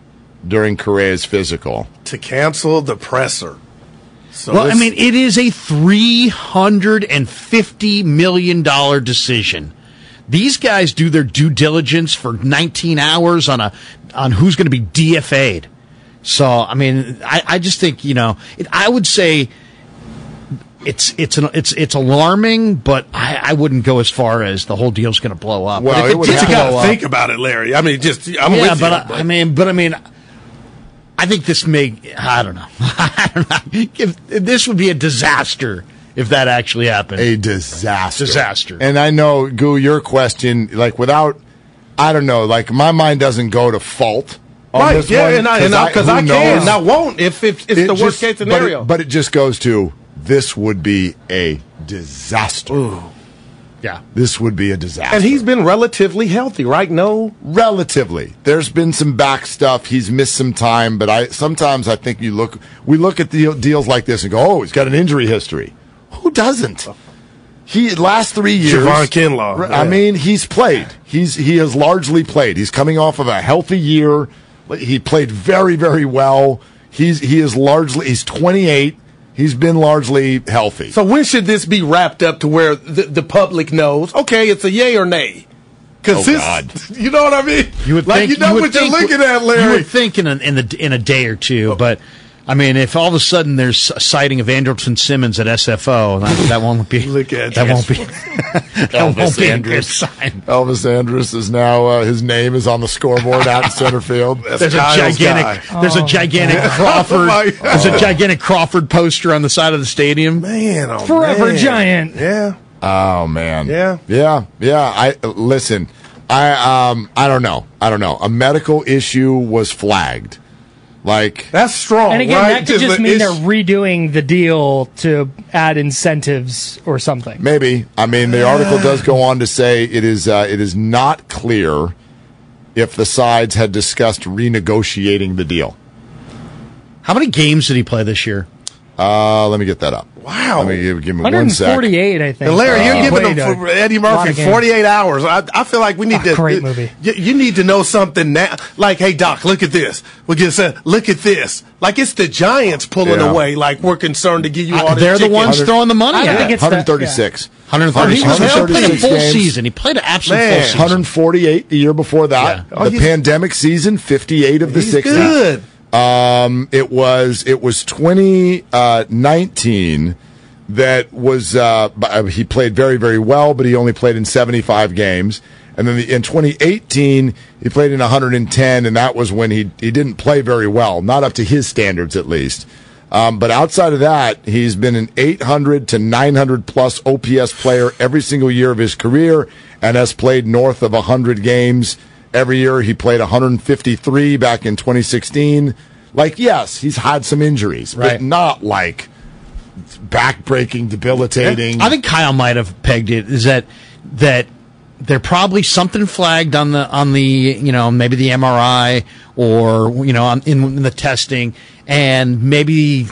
during Correa's physical. to cancel the presser. So Well, I mean, it is a three hundred and fifty million dollar decision. These guys do their due diligence for nineteen hours on a on who's going to be DFA'd. So, I mean, I, I just think you know, it, I would say it's it's an, it's it's alarming, but I, I wouldn't go as far as the whole deal's going to blow up. Well, but if would it you did have got blow to up, think about it, Larry. I mean, just I'm yeah, with but you. I, I mean, but I mean, I think this may. I don't know. I don't know. If, this would be a disaster if that actually happened. a disaster. Disaster. And I know, Goo, your question, like without, I don't know, like my mind doesn't go to fault. On right? this Yeah, one, and I because who I, can, knows? and I won't if, if it's It the worst just- case but it- scenario. But it, just goes to this would be a disaster. yeah. This would be a disaster. and he's been relatively healthy, right? No, relatively. There's been some back stuff. He's missed some time, but I sometimes I think you look we look at the deals like this and go, "Oh, he's got an injury history." Who doesn't? He last 3 years Javon Kinlaw, R- I mean, he's played. He's he has largely played. He's coming off of a healthy year. He played very very well. He's he is largely he's 28. He's been largely healthy. So when should this be wrapped up to where the, the public knows? Okay, it's a yay or nay. Because Oh, this, God. you know what I mean. You would like think, you know would what you're looking at, Larry. You Larry. would think in a, in, the, in a day or two, oh. but I mean, if all of a sudden there's a sighting of Andrelton Simmons at SFO, that, that won't be. Look at that you. won't be. that won't Elvis be a good Andrus. sign. Elvis Andrus is now uh, his name is on the scoreboard out in center field. That's There's a gigantic. guy. There's a gigantic Oh, Crawford. my God. there's a gigantic Crawford poster on the side of the stadium. Man, oh, Forever man. giant. Yeah. Oh man. Yeah. Yeah. Yeah. I listen. I um I don't know. I don't know. A medical issue was flagged. Like that's strong. And again, right? that could just mean they're redoing the deal to add incentives or something. Maybe. I mean, the article does go on to say it is uh, it is not clear if the sides had discussed renegotiating the deal. How many games did he play this year? Uh, let me get that up. Wow. Let me give, give me one sec. 148, I think. And Larry, you're Uh, giving played them for Eddie Murphy 48 hours. I, I feel like we need Ah, to. great movie. You, you need to know something now. Like, hey, Doc, look at this. We just said, look at this. Like it's the Giants pulling Yeah. away. Like we're concerned to give you all this they're the ones throwing the money I at think it. it's the- 136. 136. He played a full games. season. He played an absolute Man. full season. 148 the year before that. Yeah. Oh, the he's- pandemic season, 58 of the He's 60. good. Um, it was it was 2019 that was uh, uh, he played very very well, but he only played in 75 games. And then the, in 2018 he played in 110, and that was when he he didn't play very well, not up to his standards at least. Um, but outside of that, he's been an 800 to 900 plus OPS player every single year of his career, and has played north of 100 games every year. He played 153 back in 2016. Like, yes, he's had some injuries, Right. but not like backbreaking, debilitating. I think Kyle might have pegged it. Is that that there probably something flagged on the on the you know maybe the MRI or you know in, in the testing, and maybe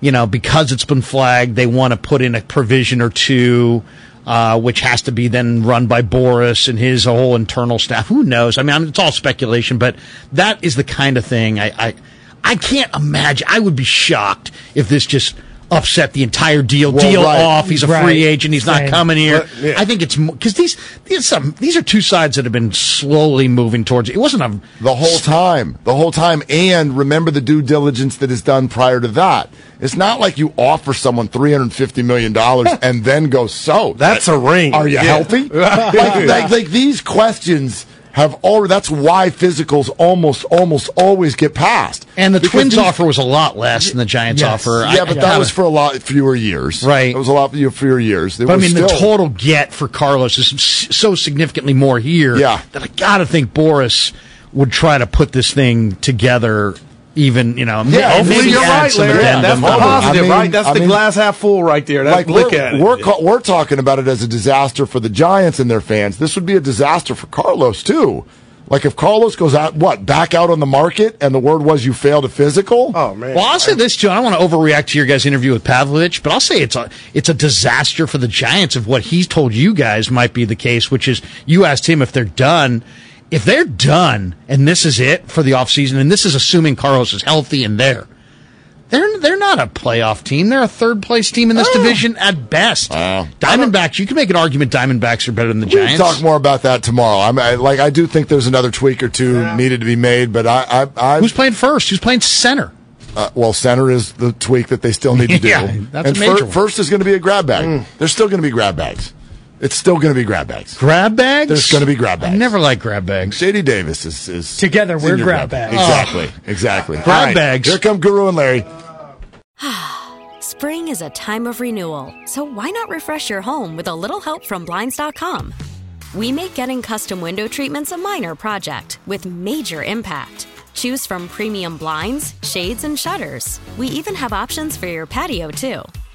you know because it's been flagged, they want to put in a provision or two. Uh, which has to be then run by Boras and his whole internal staff. Who knows? I mean, it's all speculation, but that is the kind of thing I, I, I can't imagine. I would be shocked if this just upset the entire deal. Well, deal right. off. He's a Right. free agent. He's not Same. coming here. But, yeah. I think it's because these these some these are two sides that have been slowly moving towards. It wasn't a the whole time, the whole time. And remember the due diligence that is done prior to that. It's not like you offer someone $350 million and then go, so. That's a ring. Are you Yeah. healthy? like, like, like these questions have already, that's why physicals almost, almost always get passed. and the Because Twins these- offer was a lot less than the Giants Yes. offer. Yeah, but that was for a lot fewer years. Right. It was a lot fewer years. It But I mean, the total get for Carlos is so significantly more here. Yeah. that I gotta think Boras would try to put this thing together. Even you know, Yeah, Hopefully you're right, Larry. addendum. That's the I mean- positive, right? That's I the mean- glass half full right there. That's, like look we're, at it. We're, ca- we're talking about it as a disaster for the Giants and their fans. This would be a disaster for Carlos too. Like if Carlos goes out, what back out on the market, and the word was you failed a physical. oh man. Well, I'll say this too. I don't want to overreact to your guys' interview with Pavlovic, but I'll say it's a it's a disaster for the Giants of what he's told you guys might be the case, which is you asked him if they're done. If they're done and this is it for the offseason, and this is assuming Carlos is healthy and there, they're they're not a playoff team. They're a third place team in this division at best. Wow. Diamondbacks, you can make an argument Diamondbacks are better than the We can Giants. talk more about that tomorrow. I'm I, like I do think there's another tweak or two needed to be made, but I I, I Who's playing first? Who's playing center? uh, well center is the tweak that they still need to do. Yeah, that's and a major fir- one. first is going to be a grab bag. Mm. There's still going to be grab bags. It's still going to be grab bags. Grab bags? There's going to be grab bags. I never like grab bags. Shady Davis is, is Together, we're in your grab bag. bags. Exactly, oh. exactly. Grab All right, bags. Here come Guru and Larry. Spring is a time of renewal, so why not refresh your home with a little help from Blinds.com? We make getting custom window treatments a minor project with major impact. Choose from premium blinds, shades, and shutters. We even have options for your patio, too.